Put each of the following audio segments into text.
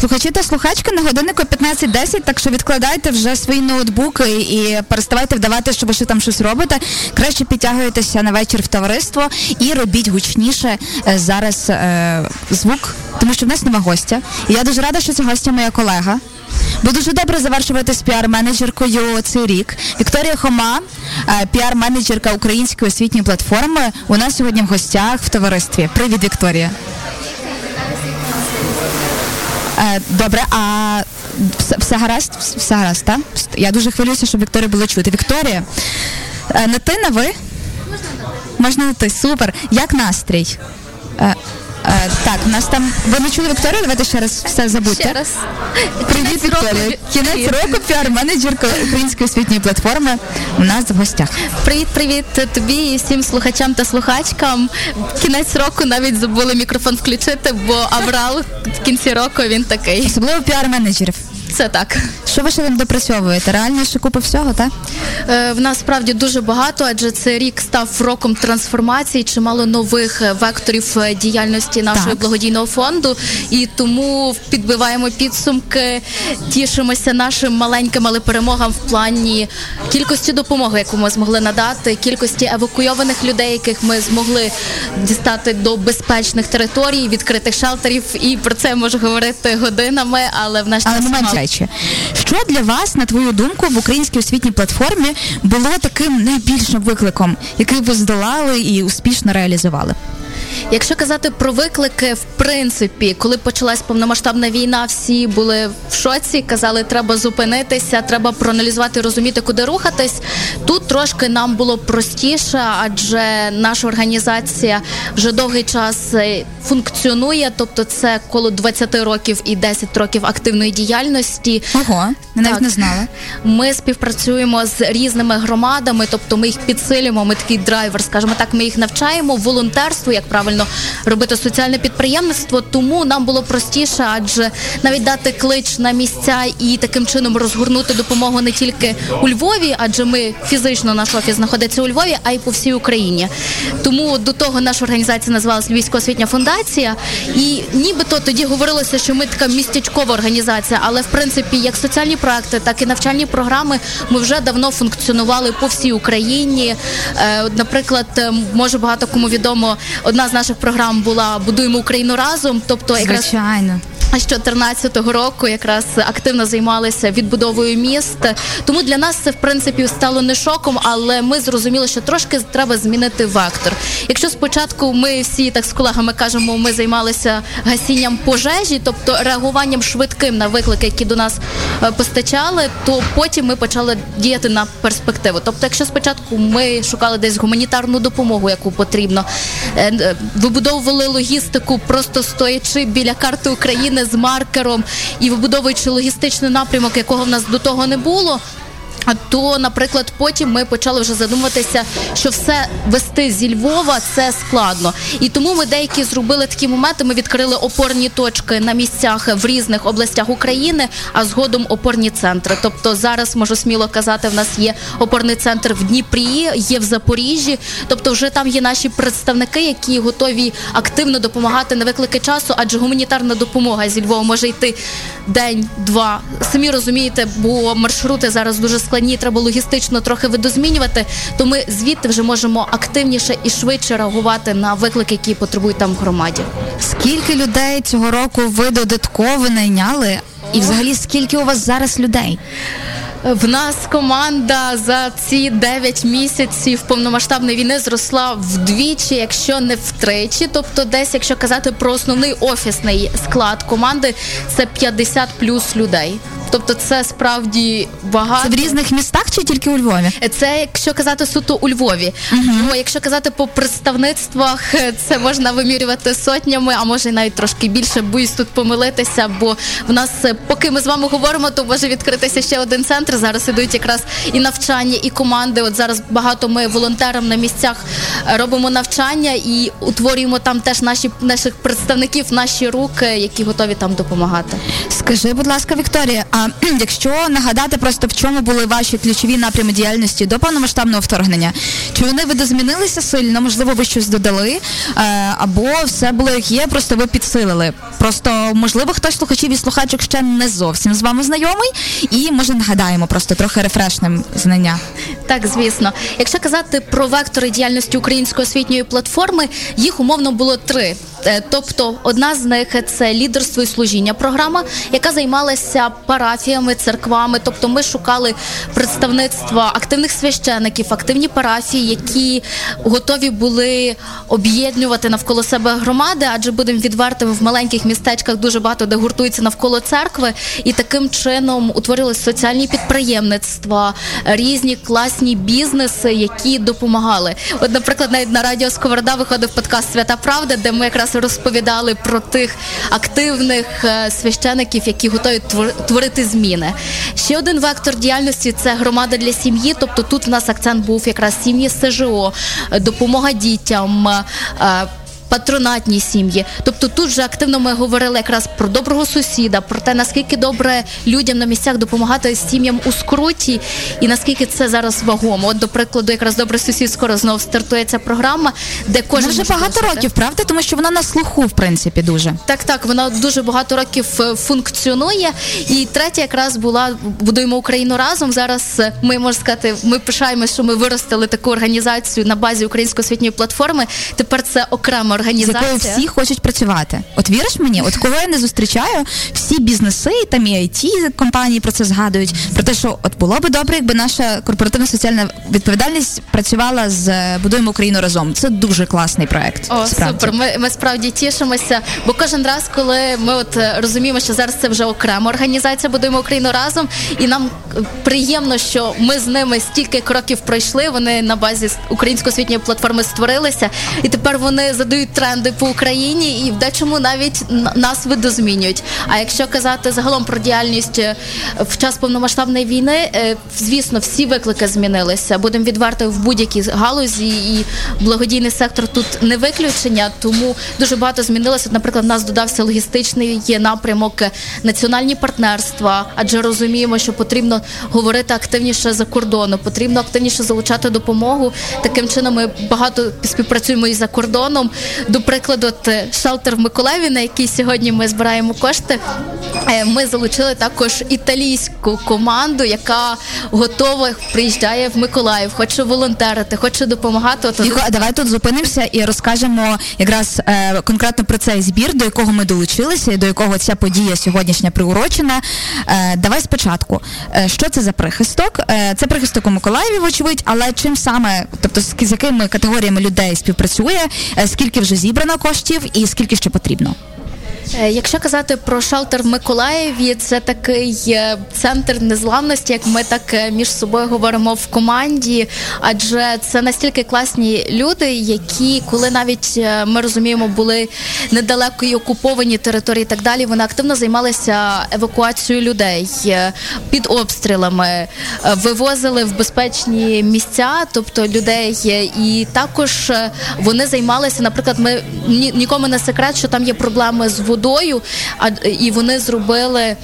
Слухачі та слухачки на годиннику 15.10, так що відкладайте вже свої ноутбуки і переставайте вдавати, що ви ще там щось робите. Краще підтягуйтеся на вечір в товариство і робіть гучніше е, зараз е, звук, тому що в нас нема гостя. І я дуже рада, що це гостя моя колега. Бо дуже добре завершувати з піар-менеджеркою цей рік. Вікторія Хома, е, піар-менеджерка української освітньої платформи. У нас сьогодні в гостях в товаристві. Привіт, Вікторія. Е, Добре, а все, гаразд? Все гаразд, так? Я дуже хвилююся, щоб Вікторія було чути. Вікторія, не ти, на ви? Можна на ти, супер. Як настрій? Е, так, у нас там. Ви не чули Вікторію? Давайте ще раз все забудьте. Ще раз. Привіт. Вікторія. Кінець року піар-менеджерка української освітньої платформи у нас в гостях. Привіт, привіт тобі і всім слухачам та слухачкам. Кінець року навіть забули мікрофон включити, бо Аврал в кінці року він такий. Особливо піар-менеджерів. Це так. Що ви ще там допрацьовуєте? Реально ще купа всього, так? Е, В нас справді дуже багато, адже цей рік став роком трансформації, чимало нових е, векторів е, діяльності нашого Так. благодійного фонду. І тому підбиваємо підсумки, тішимося нашим маленьким, але перемогам в плані кількості допомоги, яку ми змогли надати, кількості евакуйованих людей, яких ми змогли дістати до безпечних територій, відкритих шелтерів. І про це можу говорити годинами, але в наш час. Речі. Що для вас, на твою думку, в українській освітній платформі було таким найбільшим викликом, який ви здолали і успішно реалізували? Якщо казати про виклики, в принципі, коли почалась повномасштабна війна, всі були в шоці, казали, треба зупинитися, треба проаналізувати, розуміти, куди рухатись. Тут трошки нам було простіше, адже наша організація вже довгий час е, функціонує, тобто це коло 20 років і 10 років активної діяльності. Ого, я навіть не знала. Ми співпрацюємо з різними громадами, тобто ми їх підсилюємо. Ми такий драйвер, скажімо так, ми їх навчаємо волонтерству, як правильно робити соціальне підприємництво. Тому нам було простіше, адже навіть дати клич на місця і таким чином розгорнути допомогу не тільки у Львові, адже ми фізично наш офіс знаходиться у Львові, а й по всій Україні. Тому до того наша організація називалась Львівська освітня фундація, і нібито тоді говорилося, що ми така містечкова організація, але в принципі, як соціальні проекти, так і навчальні програми ми вже давно функціонували по всій Україні. Е, Наприклад, може багато кому відомо, одна з наших програм була Будуємо Україну разом. Тобто, якраз Звичайно. З 14-го року якраз активно займалися відбудовою міст. Тому для нас це в принципі стало не шоком, але ми зрозуміли, що трошки треба змінити вектор. Якщо спочатку ми всі так з колегами кажемо, ми займалися гасінням пожежі, тобто реагуванням швидким на виклики, які до нас е, постачали, то потім ми почали діяти на перспективу. Тобто, якщо спочатку ми шукали десь гуманітарну допомогу, яку потрібно, е, е, вибудовували логістику, просто стоячи біля карти України з маркером і вибудовуючи логістичний напрямок, якого в нас до того не було. То, наприклад, потім ми почали вже задумуватися, що все вести зі Львова це складно. І тому ми деякі зробили такі моменти. Ми відкрили опорні точки на місцях в різних областях України, а згодом опорні центри. Тобто зараз можу сміло казати, в нас є опорний центр в Дніпрі, є в Запоріжжі. Тобто, вже там є наші представники, які готові активно допомагати на виклики часу, адже гуманітарна допомога зі Львова може йти день-два. Самі розумієте, бо маршрути зараз дуже складні, треба логістично трохи видозмінювати. То ми звідти вже можемо активніше і швидше реагувати на виклики, які потребують там в громаді. Скільки людей цього року ви додатково найняли? І взагалі скільки у вас зараз людей? В нас команда за ці 9 місяців повномасштабної війни зросла вдвічі, якщо не втричі. Тобто, десь, якщо казати про основний офісний склад команди, це 50 плюс людей. Тобто, це справді багато. Це в різних містах чи тільки у Львові? Це якщо казати суто у Львові. Бо якщо казати по представництвах, це можна вимірювати сотнями, а може навіть трошки більше. Боюсь тут помилитися, бо в нас, е, поки ми з вами говоримо, то може відкритися ще один центр. Зараз ідуть якраз і навчання, і команди. От зараз багато ми волонтерам на місцях е, робимо навчання і утворюємо там теж наші наших представників, наші руки, які готові там допомагати. Скажи, будь ласка, Вікторія, а Якщо нагадати просто в чому були ваші ключові напрями діяльності до повномасштабного вторгнення, чи вони видозмінилися сильно? Можливо, ви щось додали, е, або все було як є, просто ви підсилили. Просто можливо, хтось слухачів і слухачок ще не зовсім з вами знайомий, і може нагадаємо просто трохи рефрешним знання. Так, звісно, якщо казати про вектори діяльності української освітньої платформи, їх умовно було три. Е, тобто, одна з них це лідерство і служіння програма, яка займалася парафіями, церквами. Тобто, ми шукали представництва активних священиків, активні парафії, які готові були об'єднувати навколо себе громади, адже будемо відвертими в маленьких містечках дуже багато де гуртується навколо церкви, і таким чином утворились соціальні підприємництва, різні класні бізнеси, які допомагали. От, наприклад, навіть на радіо Сковорода виходив подкаст Свята Правда, де ми якраз розповідали про тих активних е, священиків, які готові творити зміни. Ще один вектор діяльності це громада для сім'ї. Тобто тут в нас акцент був якраз сім'ї СЖО, допомога дітям. Патронатні сім'ї. Тобто тут вже активно ми говорили якраз про доброго сусіда, про те, наскільки добре людям на місцях допомагати сім'ям у скруті, і наскільки це зараз вагомо. От, до прикладу, якраз добрий сусід скоро знову стартує ця програма, де кожен вже багато досити. років, правда, тому що вона на слуху, в принципі, дуже так, так. Вона дуже багато років е, функціонує. І третя якраз була будуємо Україну разом. Зараз е, ми можна сказати, ми пишаємося, що ми виростили таку організацію на базі української освітньої платформи. Тепер це окрема організація. З якою всі хочуть працювати. От віриш мені, от кого я не зустрічаю, всі бізнеси, там і it компанії про це згадують. Про те, що от було би добре, якби наша корпоративна соціальна відповідальність працювала з будуємо Україну разом. Це дуже класний проект. О, справді. супер. Ми ми справді тішимося, бо кожен раз, коли ми от е, розуміємо, що зараз це вже окрема організація, будуємо Україну разом, і нам приємно, що ми з ними стільки кроків пройшли. Вони на базі української освітньої платформи створилися, і тепер вони задають тренди по Україні і в дечому навіть нас видозмінюють. А якщо казати загалом про діяльність е, в час повномасштабної війни, е, звісно, всі виклики змінилися. Будемо відверти в будь-якій галузі, і благодійний сектор тут не виключення, тому дуже багато змінилося. Наприклад, в нас додався логістичний напрямок, національні партнерства, адже розуміємо, що потрібно говорити активніше за кордону, потрібно активніше залучати допомогу. Таким чином ми багато співпрацюємо і за кордоном. До прикладу, от е, шелтер в Миколаєві, на який сьогодні ми збираємо кошти. Е, ми залучили також італійську команду, яка готова приїжджає в Миколаїв, хоче волонтерити, хоче допомагати. От, Юго, давай тут зупинимося і розкажемо якраз е, конкретно про цей збір, до якого ми долучилися, і до якого ця подія сьогоднішня приурочена. Е, давай спочатку, е, що це за прихисток? Е, це прихисток у Миколаєві, вочевидь, але чим саме, тобто з, якими категоріями людей співпрацює, скільки вже зібрано коштів і скільки ще потрібно? Е, якщо казати про шелтер в Миколаєві, це такий е, центр незламності, як ми так е, між собою говоримо в команді, адже це настільки класні люди, які, коли навіть ми розуміємо, були недалеко і окуповані території, і так далі, вони активно займалися евакуацією людей під обстрілами, вивозили в безпечні місця, тобто людей, і також вони займалися, наприклад, ми нікому не секрет, що там є проблеми з водою водою, а і вони зробили.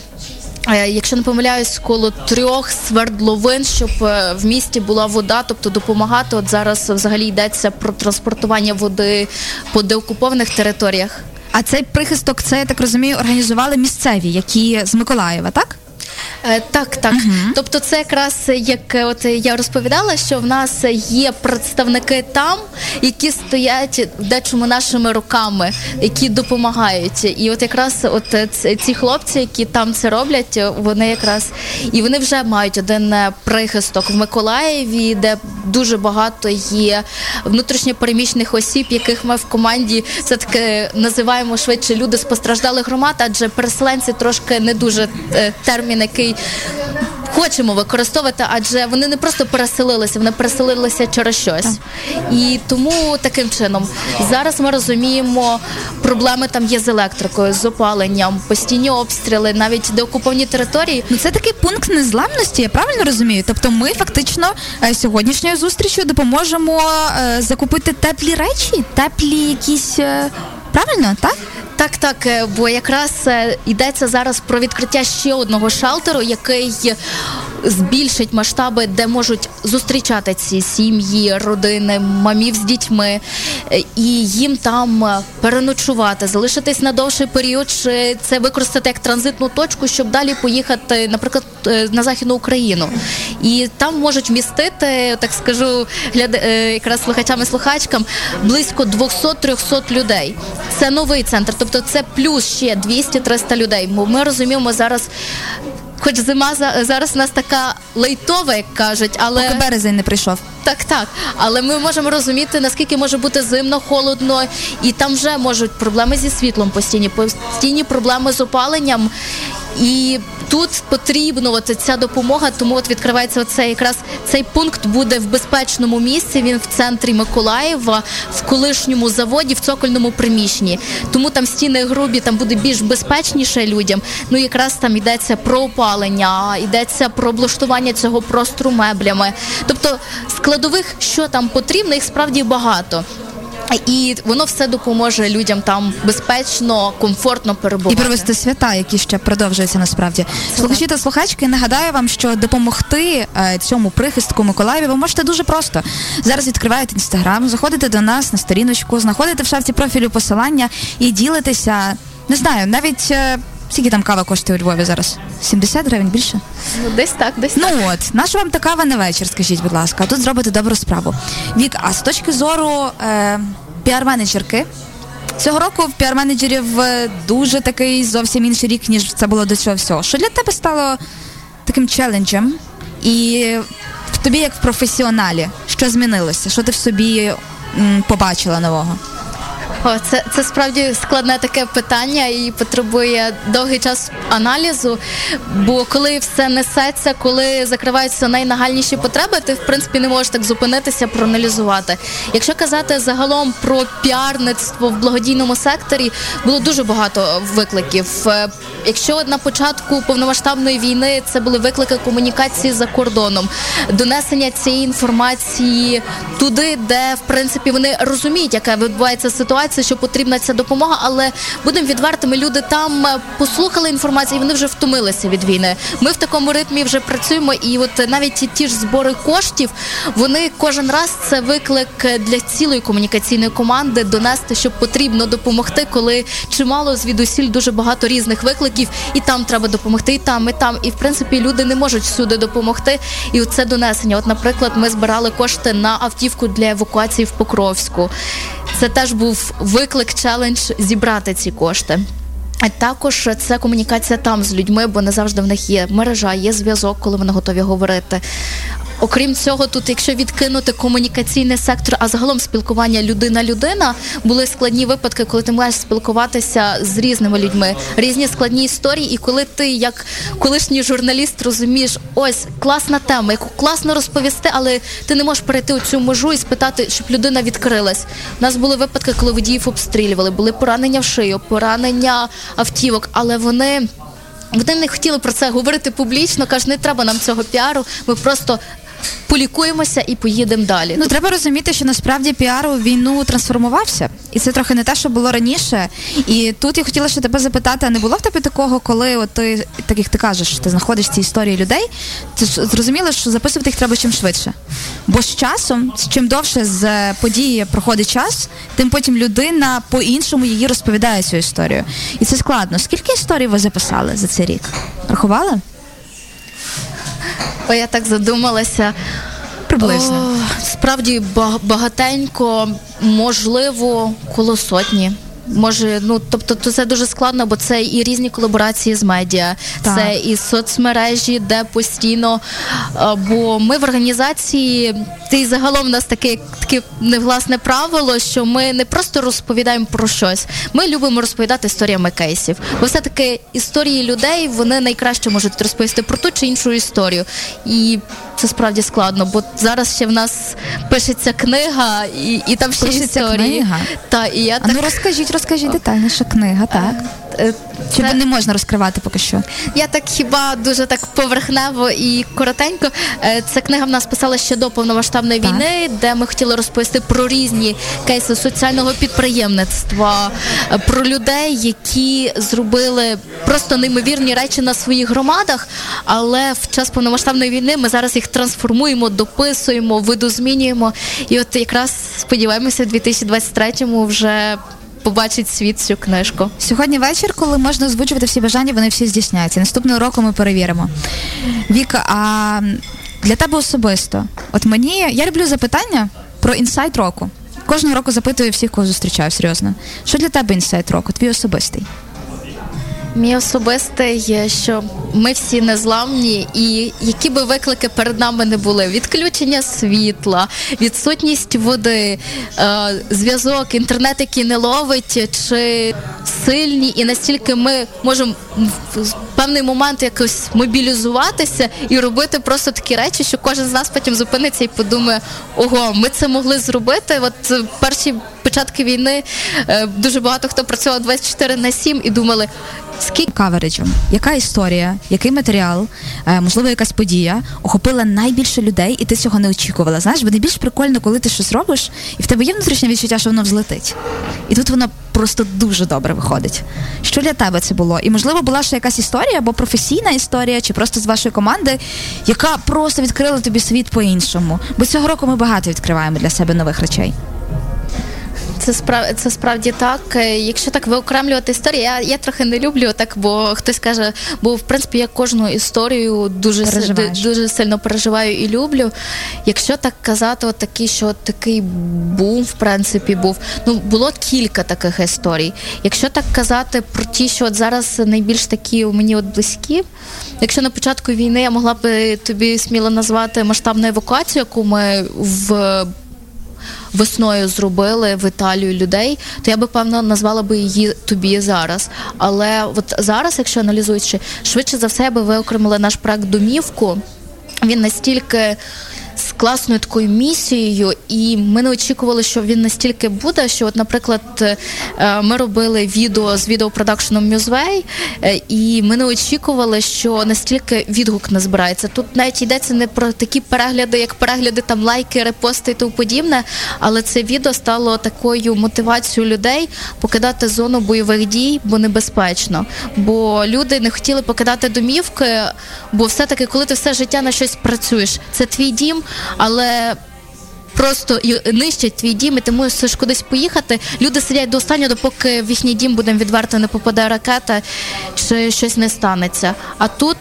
Е, якщо не помиляюсь, коло трьох свердловин, щоб е, в місті була вода, тобто допомагати. От зараз взагалі йдеться про транспортування води по деокупованих територіях. А цей прихисток, це я так розумію, організували місцеві, які з Миколаєва, так? Е, так, так. uh Тобто, це якраз як е, от я розповідала, що в нас є представники там, які стоять дечому нашими руками, які допомагають. І от якраз от е, ці хлопці, які там це роблять, вони якраз і вони вже мають один прихисток в Миколаєві, де дуже багато є внутрішньопереміщених осіб, яких ми в команді все таки називаємо швидше люди з постраждалих громад, адже переселенці трошки не дуже термін, який хочемо використовувати, адже вони не просто переселилися, вони переселилися через щось. І тому таким чином зараз ми розуміємо, проблеми там є з електрикою, з опаленням, постійні обстріли, навіть деокуповані території. Ну це такий пункт незламності, я правильно розумію? Тобто, ми фактично е, сьогоднішньою зустрічю допоможемо е, закупити теплі речі, теплі якісь. Правильно, так? Так, так, е, бо якраз е, йдеться зараз про відкриття ще одного шалтеру, який збільшить масштаби, де можуть зустрічати ці сім'ї, родини, мамів з дітьми, е, і їм там переночувати, залишитись на довший період, чи це використати як транзитну точку, щоб далі поїхати, наприклад, на західну Україну. І там можуть вмістити, так скажу, гляд... якраз слухачам і слухачкам близько 200-300 людей. Це новий центр. Тобто це плюс ще 200-300 людей. Бо ми розуміємо зараз. Хоч зима зараз у нас така лейтова, як кажуть, але Поки березень не прийшов. Так, так. Але ми можемо розуміти, наскільки може бути зимно, холодно, і там вже можуть проблеми зі світлом постійні, постійні проблеми з опаленням. І тут потрібно от ця допомога, тому от відкривається оце якраз цей пункт буде в безпечному місці. Він в центрі Миколаєва, в колишньому заводі, в цокольному приміщенні. Тому там стіни грубі, там буде більш безпечніше людям. Ну якраз там йдеться про опалення, йдеться про облаштування цього простору меблями. Тобто складових, що там потрібно, їх справді багато. І воно все допоможе людям там безпечно, комфортно перебувати. і провести свята, які ще продовжуються насправді. Слухачі та слухачки. Нагадаю вам, що допомогти е, цьому прихистку Миколаєві ви можете дуже просто. Зараз відкриваєте інстаграм, заходите до нас на сторіночку, знаходите в шафці профілю посилання і ділитеся. Не знаю, навіть. Скільки там кава коштує у Львові зараз? 70 гривень більше? Ну, десь так, десь ну так. от, наша вам та кава на вечір, скажіть, будь ласка, а тут зробите добру справу. Вік, а з точки зору е, піар-менеджерки, цього року в піар-менеджерів е, дуже такий зовсім інший рік, ніж це було до цього всього. Що для тебе стало таким челенджем? І в тобі, як в професіоналі, що змінилося? Що ти в собі м, побачила нового? О, це це справді складне таке питання і потребує довгий час аналізу. Бо коли все несеться, коли закриваються найнагальніші потреби, ти в принципі не можеш так зупинитися, проаналізувати. Якщо казати загалом про піарництво в благодійному секторі, було дуже багато викликів. Е, якщо на початку повномасштабної війни це були виклики комунікації за кордоном, донесення цієї інформації туди, де в принципі вони розуміють, яка відбувається ситуація це що потрібна ця допомога, але будемо відвертими. Люди там е, послухали інформацію, і вони вже втомилися від війни. Ми в такому ритмі вже працюємо, і от навіть ті ж збори коштів, вони кожен раз це виклик для цілої комунікаційної команди донести, що потрібно допомогти, коли чимало звідусіль дуже багато різних викликів, і там треба допомогти, і там, і там. І в принципі люди не можуть всюди допомогти. І це донесення. От, наприклад, ми збирали кошти на автівку для евакуації в Покровську. Це теж був виклик, челендж зібрати ці кошти. А також це комунікація там з людьми, бо не завжди в них є мережа, є зв'язок, коли вони готові говорити. Окрім цього, тут, якщо відкинути комунікаційний сектор, а загалом спілкування людина-людина, були складні випадки, коли ти маєш спілкуватися з різними людьми, різні складні історії. І коли ти, як колишній журналіст, розумієш, ось класна тема, яку класно розповісти, але ти не можеш перейти у цю межу і спитати, щоб людина відкрилась. У нас були випадки, коли водіїв обстрілювали, були поранення в шию, поранення автівок, але вони. Вони не хотіли про це говорити публічно, кажуть, не треба нам цього піару. Ми просто полікуємося і поїдемо далі. Ну треба розуміти, що насправді піар у війну трансформувався, і це трохи не те, що було раніше. І тут я хотіла ще тебе запитати: а не було в тебе такого, коли от ти як ти кажеш, ти знаходиш ці історії людей? Ти зрозуміло, що записувати їх треба чим швидше. Бо з часом, чим довше з події проходить час, тим потім людина по-іншому її розповідає цю історію. І це складно. Скільки історій ви записали за цей рік? Рахували? О, я так задумалася. Приблизно. О, справді багатенько, можливо, коло сотні. Може, ну тобто, то це дуже складно, бо це і різні колаборації з медіа, так. це і соцмережі, де постійно. Бо ми в організації, і загалом у нас таке таке невласне правило, що ми не просто розповідаємо про щось. Ми любимо розповідати історіями кейсів. Бо все таки історії людей вони найкраще можуть розповісти про ту чи іншу історію. І це справді складно, бо зараз ще в нас пишеться книга, і і там ще пишеться історії. Книга? Та, і я а так... ну розкажіть розкажіть детальніше, книга, так. Чи це... не можна розкривати поки що? Я так хіба дуже так поверхнево і коротенько. Е, ця книга в нас писала ще до повномасштабної так. війни, де ми хотіли розповісти про різні кейси соціального підприємництва, е, про людей, які зробили просто неймовірні речі на своїх громадах. Але в час повномасштабної війни ми зараз їх трансформуємо, дописуємо, видозмінюємо. І от якраз сподіваємося, в 2023-му вже побачить світ цю книжку. Сьогодні вечір, коли можна озвучувати всі бажання, вони всі здійсняться. Наступного року ми перевіримо. Віка, а для тебе особисто, от мені я люблю запитання про інсайт року. Кожного року запитую всіх, кого зустрічаю, серйозно. Що для тебе інсайт року? Твій особистий? Мій особистий є, що ми всі незламні, і які би виклики перед нами не були: відключення світла, відсутність води, е, зв'язок, інтернет, який не ловить, чи сильні, і настільки ми можемо в певний момент якось мобілізуватися і робити просто такі речі, що кожен з нас потім зупиниться і подумає: ого, ми це могли зробити. От перші початки війни е, дуже багато хто працював 24 на 7 і думали. Скільки кавереджем, яка історія, який матеріал, е, можливо, якась подія охопила найбільше людей, і ти цього не очікувала. Знаєш, бо найбільш прикольно, коли ти щось робиш, і в тебе є внутрішнє відчуття, що воно взлетить. І тут воно просто дуже добре виходить. Що для тебе це було? І можливо була ще якась історія, або професійна історія, чи просто з вашої команди, яка просто відкрила тобі світ по-іншому. Бо цього року ми багато відкриваємо для себе нових речей. Це справ це справді так. Е, якщо так виокремлювати історію, я я трохи не люблю так, бо хтось каже, бо в принципі я кожну історію дуже дуже сильно переживаю і люблю. Якщо так казати, от такий, що от такий бум, в принципі, був. Ну було кілька таких історій. Якщо так казати про ті, що от зараз найбільш такі у мені от близькі, якщо на початку війни я могла б тобі сміло назвати масштабну евакуацію, яку ми в весною зробили в Італію людей, то я би певно назвала би її тобі зараз. Але от зараз, якщо аналізуючи, швидше за все я би виокремила наш проект домівку. Він настільки класною такою місією, і ми не очікували, що він настільки буде. Що, от, наприклад, е, ми робили відео з відеопродакшеном Мюзвей, е, і ми не очікували, що настільки відгук не збирається. Тут навіть йдеться не про такі перегляди, як перегляди там лайки, репости і тому подібне. Але це відео стало такою мотивацією людей покидати зону бойових дій, бо небезпечно. Бо люди не хотіли покидати домівки, бо все-таки, коли ти все життя на щось працюєш, це твій дім але. Просто нищать твій дім, і ти мусиш кудись поїхати. Люди сидять до останнього, допоки в їхній дім будемо відверто не попаде ракета, чи щось не станеться. А тут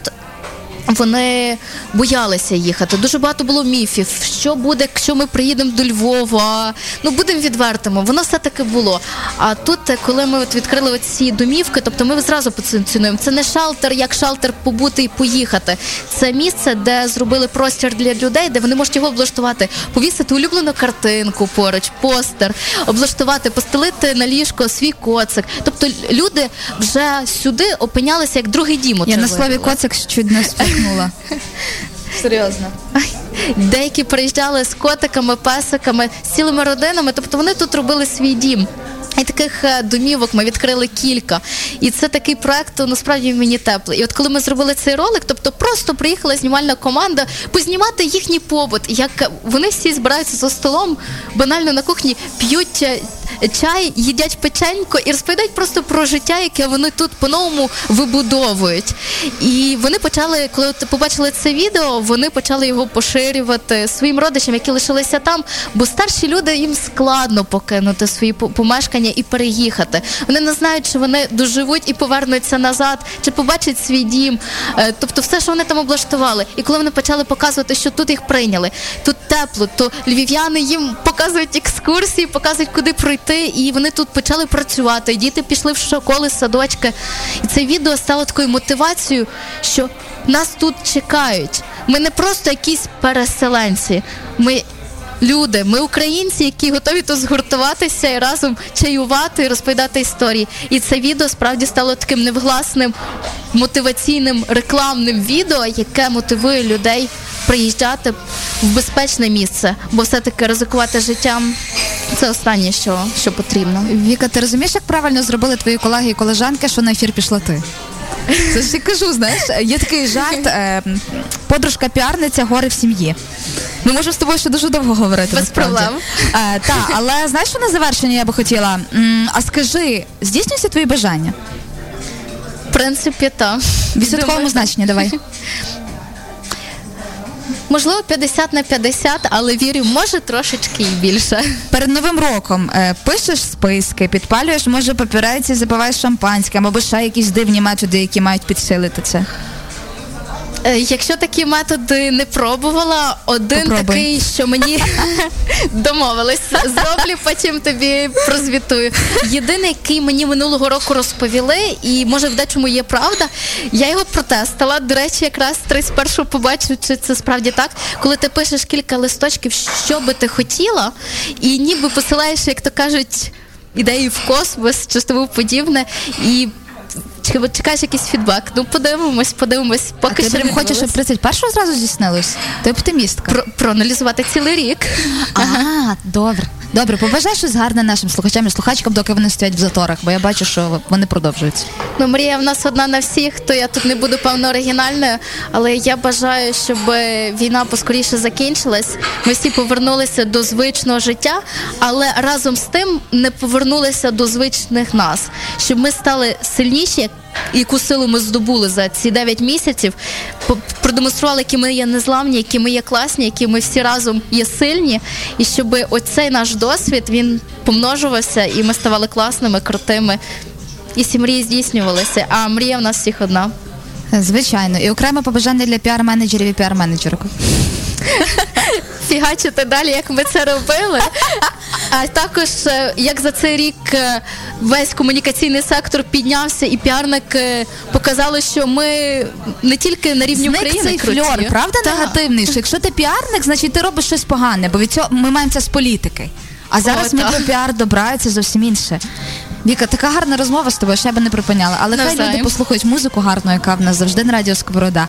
вони боялися їхати. Дуже багато було міфів. Що буде, якщо ми приїдемо до Львова? Ну будемо відвертими. Воно все таки було. А тут, коли ми от відкрили ці домівки, тобто ми зразу позиціонуємо. Це не шалтер, як шалтер побути і поїхати. Це місце, де зробили простір для людей, де вони можуть його облаштувати, повісити улюблену картинку поруч, постер, облаштувати, постелити на ліжко свій коцик. Тобто люди вже сюди опинялися як другий дім. Я на слові коцик чуть не спіхнула. Серйозно. Деякі приїжджали з котиками, песиками, з цілими родинами, тобто вони тут робили свій дім. І таких е, домівок ми відкрили кілька. І це такий проект, насправді мені теплий. І от коли ми зробили цей ролик, тобто просто приїхала знімальна команда познімати їхній побут, як вони всі збираються за столом, банально на кухні п'ють е, чай, їдять печенько і розповідають просто про життя, яке вони тут по-новому вибудовують. І вони почали, коли побачили це відео, вони почали його поширювати своїм родичам, які лишилися там, бо старші люди їм складно покинути свої помешкання і переїхати. Вони не знають, чи вони доживуть і повернуться назад, чи побачать свій дім. Е, тобто, все, що вони там облаштували. І коли вони почали показувати, що тут їх прийняли, тут тепло, то львів'яни їм показують екскурсії, показують, куди пройти діти, і вони тут почали працювати. Діти пішли в школи, садочки. І це відео стало такою мотивацією, що нас тут чекають. Ми не просто якісь переселенці. Ми Люди, ми українці, які готові тут згуртуватися і разом чаювати і розповідати історії. І це відео справді стало таким невгласним мотиваційним рекламним відео, яке мотивує людей приїжджати в безпечне місце, бо все таки ризикувати життям Це останнє, що, що потрібно. Віка, ти розумієш, як правильно зробили твої колеги і колежанки, що на ефір пішла ти? Це ж я кажу, знаєш, є такий жарт, е, подружка піарниця, горе в сім'ї. Ми можемо з тобою ще дуже довго говорити. Без насправді. проблем. Е, але знаєш, що на завершення я би хотіла? М, а скажи, здійснюються твої бажання? В принципі, так. В відсотковому значенні давай. Можливо, 50 на 50, але вірю, може трошечки і більше. Перед новим роком е, пишеш списки, підпалюєш, може, папірець і запиваєш шампанське, або ще якісь дивні методи, які мають підсилити це. Е, Якщо такі методи не пробувала, один Попробуй. такий, що мені домовились, зроблю, потім тобі прозвітую. Єдиний, який мені минулого року розповіли, і може в дечому є правда. Я його протестила. До речі, якраз 31-го побачу, чи це справді так. Коли ти пишеш кілька листочків, що би ти хотіла, і ніби посилаєш, як то кажуть, ідеї в космос, чи тому подібне, і. Чи- Чекаєш якийсь фідбек? Ну подивимось, подивимось. А Поки ти що прям хочеш, щоб відбулось. 31-го зразу здійснилось? Ти оптимістка. Про- проаналізувати цілий рік. А, добре. Добре, побажай щось гарне нашим слухачам і слухачкам, доки вони стоять в заторах, бо я бачу, що вони продовжуються. Ну, мрія в нас одна на всіх, то я тут не буду певно оригінальною, але я бажаю, щоб війна поскоріше закінчилась. Ми всі повернулися до звичного життя, але разом з тим не повернулися до звичних нас, щоб ми стали сильніші. Як- Яку силу ми здобули за ці 9 місяців, продемонстрували, які ми є незламні, які ми є класні, які ми всі разом є сильні, і щоб оцей наш досвід він помножувався, і ми ставали класними, крутими, і всі мрії здійснювалися, а мрія в нас всіх одна. Звичайно, і окреме побажання для піар-менеджерів і піар-менеджерок. Фігачити далі, як ми це робили. А також е, як за цей рік е, весь комунікаційний сектор піднявся, і піарники показали, що ми не тільки на рівні Зник України цей круті. фльор, правда, Так. негативний, що якщо ти піарник, значить ти робиш щось погане, бо від цього ми маємо це з політики. А зараз О, ми про піар добра, це зовсім інше. Віка, така гарна розмова з тобою, що я би не припиняла. Але хай люди послухають музику гарну, яка в нас завжди на радіо Сковорода.